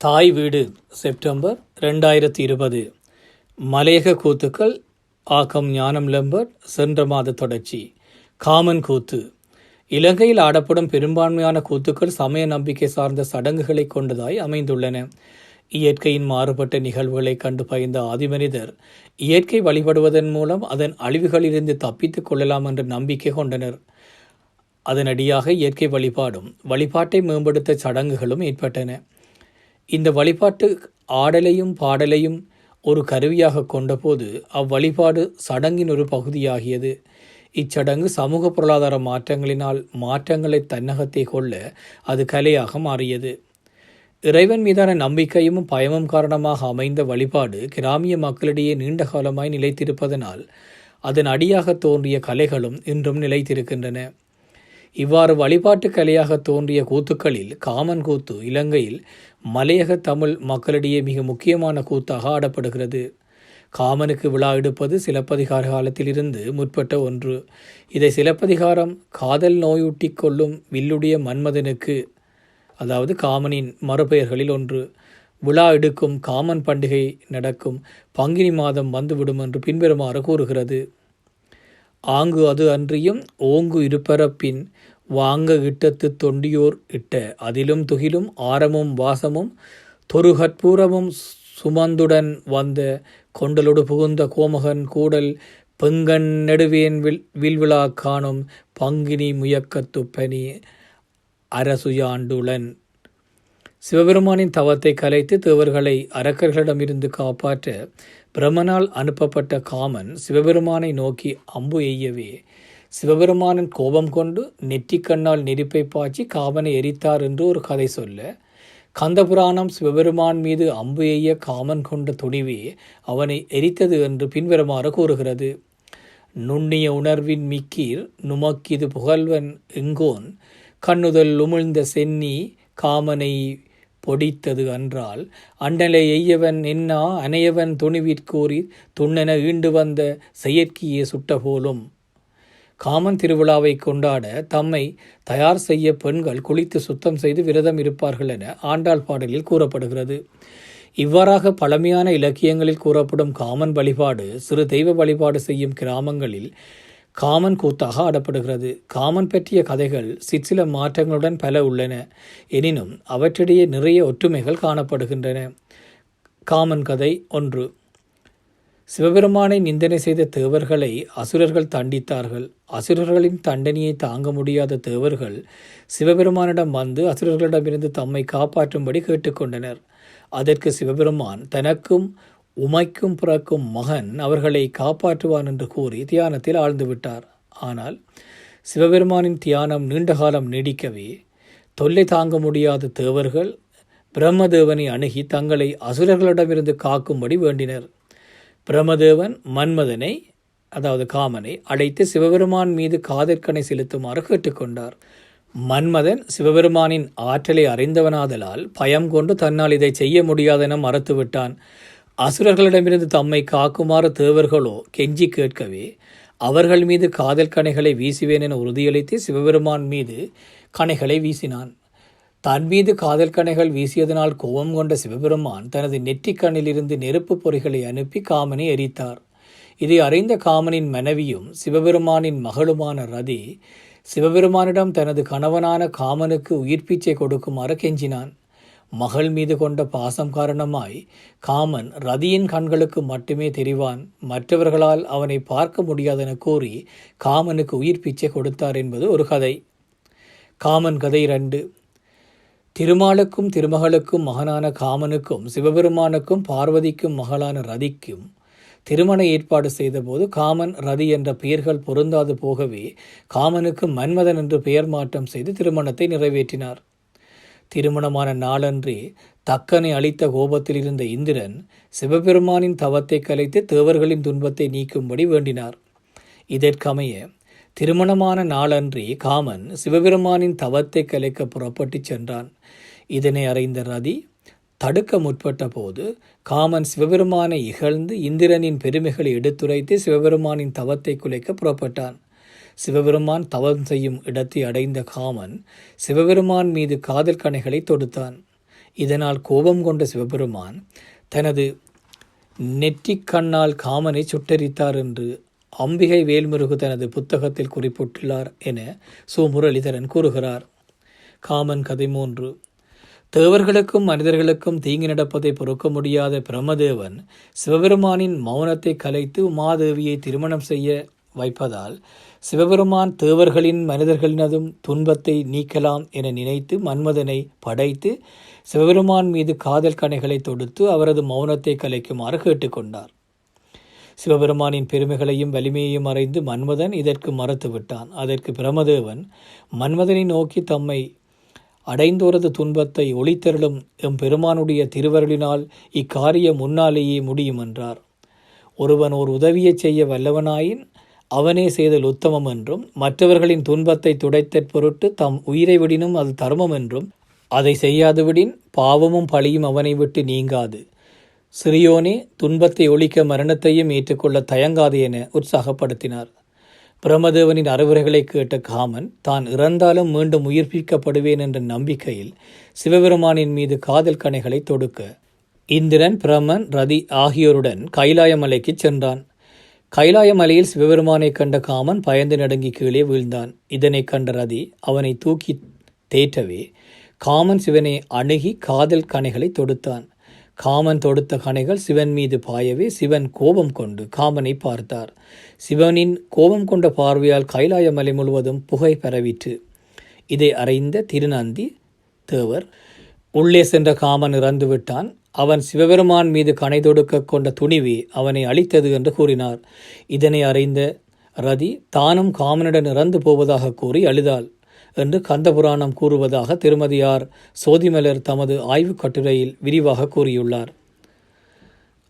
தாய் வீடு செப்டம்பர் ரெண்டாயிரத்தி இருபது. மலையக கூத்துக்கள் ஆக்கம் ஞானம் லெம்பர்ட் சென்ற மாத தொடர்ச்சி. காமன் கூத்து. இலங்கையில் ஆடப்படும் பெரும்பான்மையான கூத்துக்கள் சமய நம்பிக்கை சார்ந்த சடங்குகளை கொண்டதாய் அமைந்துள்ளன. இயற்கையின் மாறுபட்ட நிகழ்வுகளை கண்டு பயந்த ஆதிமனிதர் இயற்கை வழிபடுவதன் மூலம் அதன் அழிவுகளிலிருந்து தப்பித்துக் கொள்ளலாம் என்ற நம்பிக்கை கொண்டனர். அதனடியாக இயற்கை வழிபாடும் வழிபாட்டை மேம்படுத்த சடங்குகளும் ஏற்பட்டன. இந்த வழிபாட்டு ஆடலையும் பாடலையும் ஒரு கருவியாக கொண்டபோது அவ்வழிபாடு சடங்கின் ஒரு பகுதியாகியது. இச்சடங்கு சமூக பொருளாதார மாற்றங்களினால் மாற்றங்களை தன்னகத்தை கொள்ள அது கலையாக மாறியது. இறைவன் மீதான நம்பிக்கையும் பயமும் காரணமாக அமைந்த வழிபாடு கிராமிய மக்களிடையே நீண்ட காலமாய் நிலைத்திருப்பதனால் அதன் அடியாக தோன்றிய கலைகளும் இன்றும் நிலைத்திருக்கின்றன. இவ்வாறு வழிபாட்டு கலையாக தோன்றிய கூத்துக்களில் காமன் கூத்து இலங்கையில் மலையக தமிழ் மக்களிடையே மிக முக்கியமான கூத்தாக ஆடப்படுகிறது. காமனுக்கு விழா எடுப்பது சிலப்பதிகார காலத்திலிருந்து முற்பட்ட ஒன்று. இதை சிலப்பதிகாரம் காதல் நோயூட்டி கொள்ளும் வில்லுடைய மன்மதனுக்கு அதாவது காமனின் மறுபெயர்களில் ஒன்று. விழா எடுக்கும் காமன் பண்டிகை நடக்கும். பங்கினி மாதம் வந்துவிடும் என்று பின்வருமாறு கூறுகிறது. ஆங்கு அது அன்றியும் ஓங்கு இருப்பரப்பின் வாங்க இட்டத்து தொண்டியோர் இட்ட அதிலும் துகிலும் ஆரமும் வாசமும் தொருகற்பூரமும் சுமந்துடன் வந்த கொண்டலொடு புகுந்த கோமகன் கூடல் பெங்கண் நெடுவேன் வில் வில்விழா காணும் பங்கினி முயக்கத்துப்பனி அரசுயாண்டுளன். சிவபெருமானின் தவத்தை கலைத்து தேவர்களை அரக்கர்களிடமிருந்து காப்பாற்ற பிரம்மனால் அனுப்பப்பட்ட காமன் சிவபெருமானை நோக்கி அம்பு எய்யவே சிவபெருமானின் கோபம் கொண்டு நெற்றிக்கண்ணால் நெருப்பை பாய்ச்சி காமனை எரித்தார் என்று ஒரு கதை சொல்ல கந்தபுராணம் சிவபெருமான் மீது அம்பு எய்ய காமன் கொண்ட துணிவே அவனை எரித்தது என்று பின்வருமாறு கூறுகிறது. நுண்ணிய உணர்வின் மிக்கீர் நுமக்கிது புகழ்வன் எங்கோன் கண்ணுதல் உமிழ்ந்த சென்னி காமனை பொடித்தது அன்றால் அண்டலை எய்யவன் என்னா அனையவன் துணிவிற்கூறி துண்ணென ஈண்டு வந்த செயற்கையே சுட்ட போலும். காமன் திருவிழாவை கொண்டாட தம்மை தயார் செய்ய பெண்கள் குளித்து சுத்தம் செய்து விரதம் இருப்பார்கள் என ஆண்டாள் பாடலில் கூறப்படுகிறது. இவ்வாறாக பழமையான இலக்கியங்களில் கூறப்படும் காமன் வழிபாடு சிறு தெய்வ வழிபாடு செய்யும் கிராமங்களில் காமன் கூத்தாக ஆடப்படுகிறது. காமன் பற்றிய கதைகள் சிற்சில மாற்றங்களுடன் பல உள்ளன. எனினும் அவற்றிடையே நிறைய ஒற்றுமைகள் காணப்படுகின்றன. காமன் கதை ஒன்று. சிவபெருமானை நிந்தனை செய்த தேவர்களை அசுரர்கள் தண்டித்தார்கள். அசுரர்களின் தண்டனையை தாங்க முடியாத தேவர்கள் சிவபெருமானிடம் வந்து அசுரர்களிடமிருந்து தம்மை காப்பாற்றும்படி கேட்டுக்கொண்டனர். அதற்கு சிவபெருமான் தனக்கும் உமைக்கும் பிறக்கும் மகன் அவர்களை காப்பாற்றுவான் என்று கூறி தியானத்தில் ஆழ்ந்து விட்டார் ஆனால் சிவபெருமானின் தியானம் நீண்ட காலம் நீடிக்கவே தொல்லை தாங்க முடியாத தேவர்கள் பிரம்மதேவனை அணுகி தங்களை அசுரர்களிடமிருந்து காக்கும்படி வேண்டினர். பிரமதேவன் மன்மதனை அதாவது காமனை அழைத்து சிவபெருமான் மீது காதற்கனை செலுத்துமாறு கேட்டுக்கொண்டார். மன்மதன் சிவபெருமானின் ஆற்றலை அறிந்தவனாதலால் பயம் கொண்டு தன்னால் இதை செய்ய முடியாதென மறுத்துவிட்டான். அசுரர்களிடமிருந்து தம்மை காக்குமாறு தேவர்களோ கெஞ்சி கேட்கவே அவர்கள் மீது காதல் கணைகளை வீசுவேன் என உறுதியளித்து சிவபெருமான் மீது கணைகளை வீசினான். தன் மீது காதல் கணைகள் வீசியதனால் கோபம் கொண்ட சிவபெருமான் தனது நெற்றிக்கண்ணிலிருந்து நெருப்பு பொறிகளை அனுப்பி காமனை எரித்தார். இதை அறிந்த காமனின் மனைவியும் சிவபெருமானின் மகளுமான ரதி சிவபெருமானிடம் தனது கணவனான காமனுக்கு உயிர் பிச்சை கொடுக்குமாறு கெஞ்சினான். மகள் மீது கொண்ட பாசம் காரணமாய் காமன் ரதியின் கண்களுக்கு மட்டுமே தெரிவான். மற்றவர்களால் அவனை பார்க்க முடியாதென கூறி காமனுக்கு உயிர் பிச்சை கொடுத்தார் என்பது ஒரு கதை. காமன் கதை ரெண்டு திருமாலுக்கும் திருமகளுக்கும் மகனான காமனுக்கும் சிவபெருமானுக்கும் பார்வதிக்கும் மகளான ரதிக்கும் திருமண ஏற்பாடு செய்தபோது காமன் ரதி என்ற பெயர்கள் பொருந்தாது போகவே காமனுக்கு மன்மதன் என்று பெயர் மாற்றம் செய்து திருமணத்தை நிறைவேற்றினார். திருமணமான நாளன்றே தக்கனை அளித்த கோபத்தில் இருந்த இந்திரன் சிவபெருமானின் தவத்தை கலைத்து தேவர்களின் துன்பத்தை நீக்கும்படி வேண்டினார். இதற்கமைய திருமணமான நாளன்றே காமன் சிவபெருமானின் தவத்தை கலைக்க புறப்பட்டுச் சென்றான். இதனை அறிந்த ரதி தடுக்க முற்பட்ட போது காமன் சிவபெருமானை இகழ்ந்து இந்திரனின் பெருமைகளை எடுத்துரைத்து சிவபெருமானின் தவத்தை குலைக்க புறப்பட்டான். சிவபெருமான் தவம் செய்யும் இடத்தை அடைந்த காமன் சிவபெருமான் மீது காதல் கணைகளை தொடுத்தான். இதனால் கோபம் கொண்ட சிவபெருமான் தனது நெற்றிக் கண்ணால் காமனை சுட்டரித்தார் என்று அம்பிகை வேல்முருகு தனது புத்தகத்தில் குறிப்பிட்டுள்ளார் என சு முரளிதரன் கூறுகிறார். காமன் கதை மூன்று. தேவர்களுக்கும் மனிதர்களுக்கும் தீங்கு நடப்பதை பொறுக்க முடியாத பிரமதேவன் சிவபெருமானின் மௌனத்தை கலைத்து உமாதேவியை திருமணம் செய்ய வைப்பதால் சிவபெருமான் தேவர்களின் மனிதர்களினதும் துன்பத்தை நீக்கலாம் என நினைத்து மன்மதனை படைத்து சிவபெருமான் மீது காதல் கணைகளை தொடுத்து அவரது மௌனத்தை கலைக்குமாறு கேட்டுக்கொண்டார். சிவபெருமானின் பெருமைகளையும் வலிமையையும் அறிந்து மன்மதன் இதற்கு மறுத்துவிட்டான். அதற்கு பிரமதேவன் மன்மதனை நோக்கி தம்மை அடைந்தோரது துன்பத்தை ஒளித்தருளும் எம் பெருமானுடைய திருவருளினால் இக்காரியம் முன்னாலேயே முடியும் என்றார். ஒருவன் ஒரு உதவியைச் செய்ய வல்லவனாயின் அவனே செய்தல் உத்தமம் என்றும் மற்றவர்களின் துன்பத்தை துடைத்தற் பொருட்டு தம் உயிரை விடினும் அது தர்மம் என்றும் அதை செய்யாதுவிடின் பாவமும் பழியும் அவனை விட்டு நீங்காது. சிறியோனே துன்பத்தை ஒழிக்க மரணத்தையும் ஏற்றுக்கொள்ள தயங்காது என உற்சாகப்படுத்தினார். பிரமதேவனின் அறிவுரைகளை கேட்ட காமன் தான் இறந்தாலும் மீண்டும் உயிர்ப்பிக்கப்படுவேன் என்ற நம்பிக்கையில் சிவபெருமானின் மீது காதல் கணைகளை தொடுக்க இந்திரன் பிரமன் ரதி ஆகியோருடன் கைலாயமலைக்கு சென்றான். கைலாயமலையில் சிவபெருமானை கண்ட காமன் பயந்து நடுங்கி கீழே வீழ்ந்தான். இதனை கண்ட ரதி அவனை தூக்கி தேற்றவே காமன் சிவனை அணுகி காதல் கணைகளை தொடுத்தான். காமன் தொடுத்த கணைகள் சிவன் மீது பாயவே சிவன் கோபம் கொண்டு காமனை பார்த்தார். சிவனின் கோபம் கொண்ட பார்வையால் கைலாய மலை முழுவதும் புகை பரவிற்று. இதை அறிந்த திருநந்தி தேவர் உள்ளே சென்ற காமன் இறந்து விட்டான். அவன் சிவபெருமான் மீது கணை தொடுக்க கொண்ட துணிவே அவனை அழித்தது என்று கூறினார். இதனை அறிந்த ரதி தானும் காமனுடன் இறந்து போவதாக கூறி அழுதாள். என்று கந்தபுராணம் கூறுவதாக திருமதியார் சோதிமலர் தமது ஆய்வுக் கட்டுரையில் விரிவாக கூறியுள்ளார்.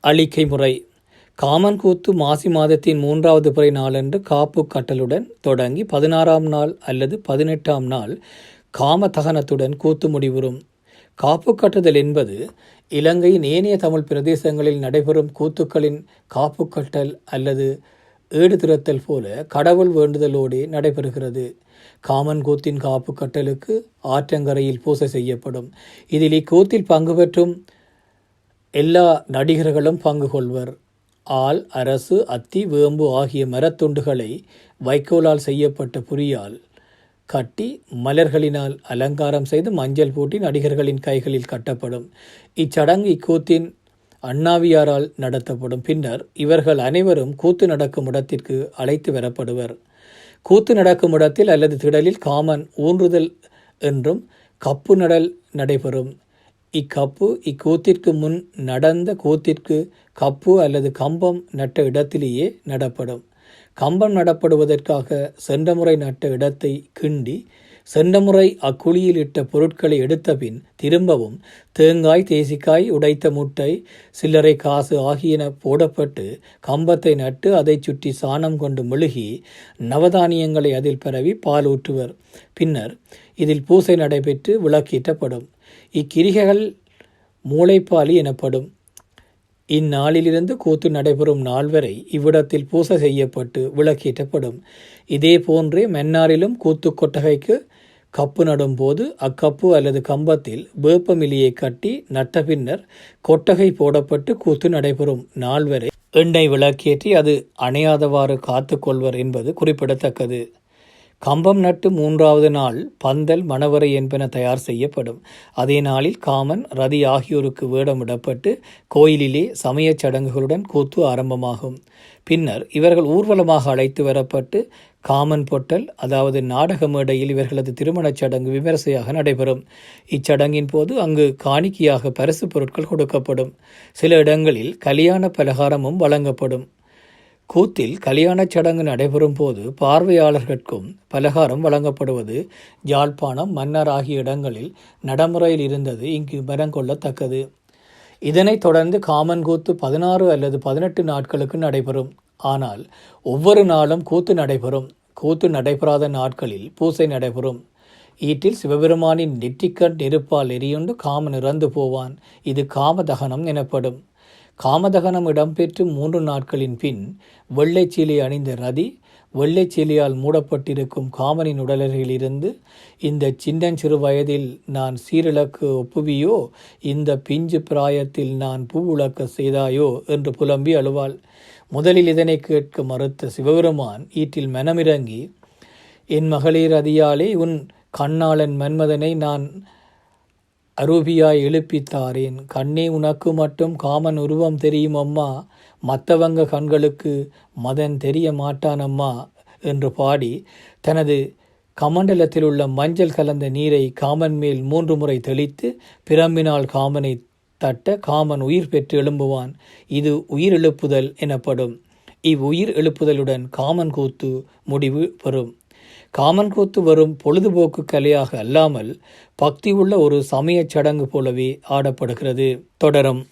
அழிக்கை முறை. காமன் கூத்து மாசி மாதத்தின் மூன்றாவது பிறை நாளன்று காப்பு கட்டலுடன் தொடங்கி பதினாறாம் நாள் அல்லது பதினெட்டாம் நாள் காம தகனத்துடன் கூத்து முடிவுறும். காப்பு கட்டுதல் என்பது இலங்கையின் ஏனைய தமிழ் பிரதேசங்களில் நடைபெறும் கூத்துக்களின் காப்பு கட்டல் அல்லது ஏடு திறத்தல் போல கடவுள் வேண்டுதலோடு நடைபெறுகிறது. காமன் கூத்தின் காப்பு கட்டலுக்கு ஆற்றங்கரையில் பூசை செய்யப்படும். இதில் இக்கூத்தில் பங்கு பெற்றும் எல்லா நடிகர்களும் பங்கு கொள்வர். ஆள் அரசு அத்தி வேம்பு ஆகிய மரத்துண்டுகளை வைக்கோலால் செய்யப்பட்ட புரியால் கட்டி மலர்களினால் அலங்காரம் செய்து மஞ்சள் பூட்டி நடிகர்களின் கைகளில் கட்டப்படும். இச்சடங்கு இக்கூத்தின் அண்ணாவியாரால் நடத்தப்படும். பின்னர் இவர்கள் அனைவரும் கூத்து நடக்கும் இடத்திற்கு அழைத்து வரப்படுவர். கூத்து நடக்கும் இடத்தில் அல்லது திடலில் காமன் ஊன்றுதல் என்றும் கப்பு நடல் நடைபெறும். இக்கப்பு இக்கூத்திற்கு முன் நடந்த கூத்திற்கு கப்பு அல்லது கம்பம் நட்ட இடத்திலேயே நடப்படும். கம்பம் நடப்படுவதற்காக சென்ற முறை நட்ட இடத்தை கிண்டி சென்ற முறை அக்குழியில் இட்ட பொருட்களை எடுத்த பின் திரும்பவும் தேங்காய் தேசிக்காய் உடைத்த முட்டை சில்லறை காசு ஆகியன போடப்பட்டு கம்பத்தை நட்டு அதைச் சுற்றி சாணம் கொண்டு மெழுகி நவதானியங்களை அதில் பரவி பால் ஊற்றுவர். பின்னர் இதில் பூசை நடைபெற்று விளக்கீட்டப்படும் இக்கிரிகைகள் மூளைப்பாலி எனப்படும். இந்நாளிலிருந்து கூத்து நடைபெறும் நாள் வரை இவ்விடத்தில் பூசை செய்யப்பட்டு விளக்கீட்டப்படும் இதே போன்றே மன்னாரிலும் கூத்து கொட்டகைக்கு கப்பு நடும்போது அக்கப்பு அல்லது கம்பத்தில் வேப்பமிலியை கட்டி நட்ட பின்னர் கொட்டகை போடப்பட்டு கூத்து நடைபெறும். நாள் வரை எண்ணெய் விளக்கேற்றி அது அணையாதவாறு காத்துக்கொள்வர் என்பது குறிப்பிடத்தக்கது. கம்பம் நட்டு மூன்றாவது நாள் பந்தல் மணவரை என்பன தயார் செய்யப்படும். அதே நாளில் காமன் ரதி ஆகியோருக்கு வேடமிடப்பட்டு கோயிலிலே சமயச் சடங்குகளுடன் கூத்து ஆரம்பமாகும். பின்னர் இவர்கள் ஊர்வலமாக அழைத்து வரப்பட்டு காமன் பொட்டல் அதாவது நாடக மேடையில் இவர்களது திருமணச் சடங்கு விமரிசையாக நடைபெறும். இச்சடங்கின் போது அங்கு காணிக்கையாக பரிசு பொருட்கள் கொடுக்கப்படும். சில இடங்களில் கல்யாண பலகாரமும் வழங்கப்படும். கூத்தில் கல்யாணச் சடங்கு நடைபெறும் போது பார்வையாளர்களுக்கும் பலகாரம் வழங்கப்படுவது யாழ்ப்பாணம் மன்னர் ஆகிய இடங்களில் நடைமுறையில் இருந்தது இங்கு மரங்கொள்ளத்தக்கது இதனைத் தொடர்ந்து காமன் கூத்து பதினாறு அல்லது பதினெட்டு நாட்களுக்கு நடைபெறும். ஆனால் ஒவ்வொரு நாளும் கூத்து நடைபெறும். கூத்து நடைபெறாத நாட்களில் பூசை நடைபெறும். ஈட்டில் சிவபெருமானின் நெற்றிக்கண் நெருப்பால் எரியுண்டு காமன் இறந்து போவான். இது காமதகனம் எனப்படும். காமதகனம் இடம்பெற்று மூன்று நாட்களின் பின் வெள்ளைச்சீலை அணிந்த ரதி வெள்ளைச்சிலியால் மூடப்பட்டிருக்கும் காமனின் உடலருகிலிருந்து இந்த சின்னஞ்சிறு வயதில் நான் சீரிழக்கு ஒப்புவியோ? இந்த பிஞ்சு பிராயத்தில் நான் பூவுழக்க செய்தாயோ என்று புலம்பி அழுவாள். முதலில் இதனை கேட்க மறுத்த சிவபெருமான் ஈட்டில் மனமிறங்கி என் மகளிர் அதியாலே உன் கண்ணாளன் மன்மதனை நான் அரூபியாய் எழுப்பித்தாரேன். கண்ணே உனக்கு மட்டும் காமன் உருவம் தெரியும் அம்மா. மற்றவங்க கண்களுக்கு மதன் தெரிய மாட்டான் அம்மா என்று பாடி தனது கமண்டலத்தில் உள்ள மஞ்சள் கலந்த நீரை காமன் மேல் மூன்று முறை தெளித்து பிரம்பினால் காமனை தட்ட காமன் உயிர் பெற்று எழும்புவான். இது உயிர் எழுப்புதல் எனப்படும். இவ்வுயிர் எழுப்புதலுடன் காமன் கூத்து முடிவு பெறும். காமன் கூத்து வரும் பொழுதுபோக்கு கலையாக அல்லாமல் பக்தி உள்ள ஒரு சமயச் சடங்கு போலவே ஆடப்படுகிறது. தொடரும்.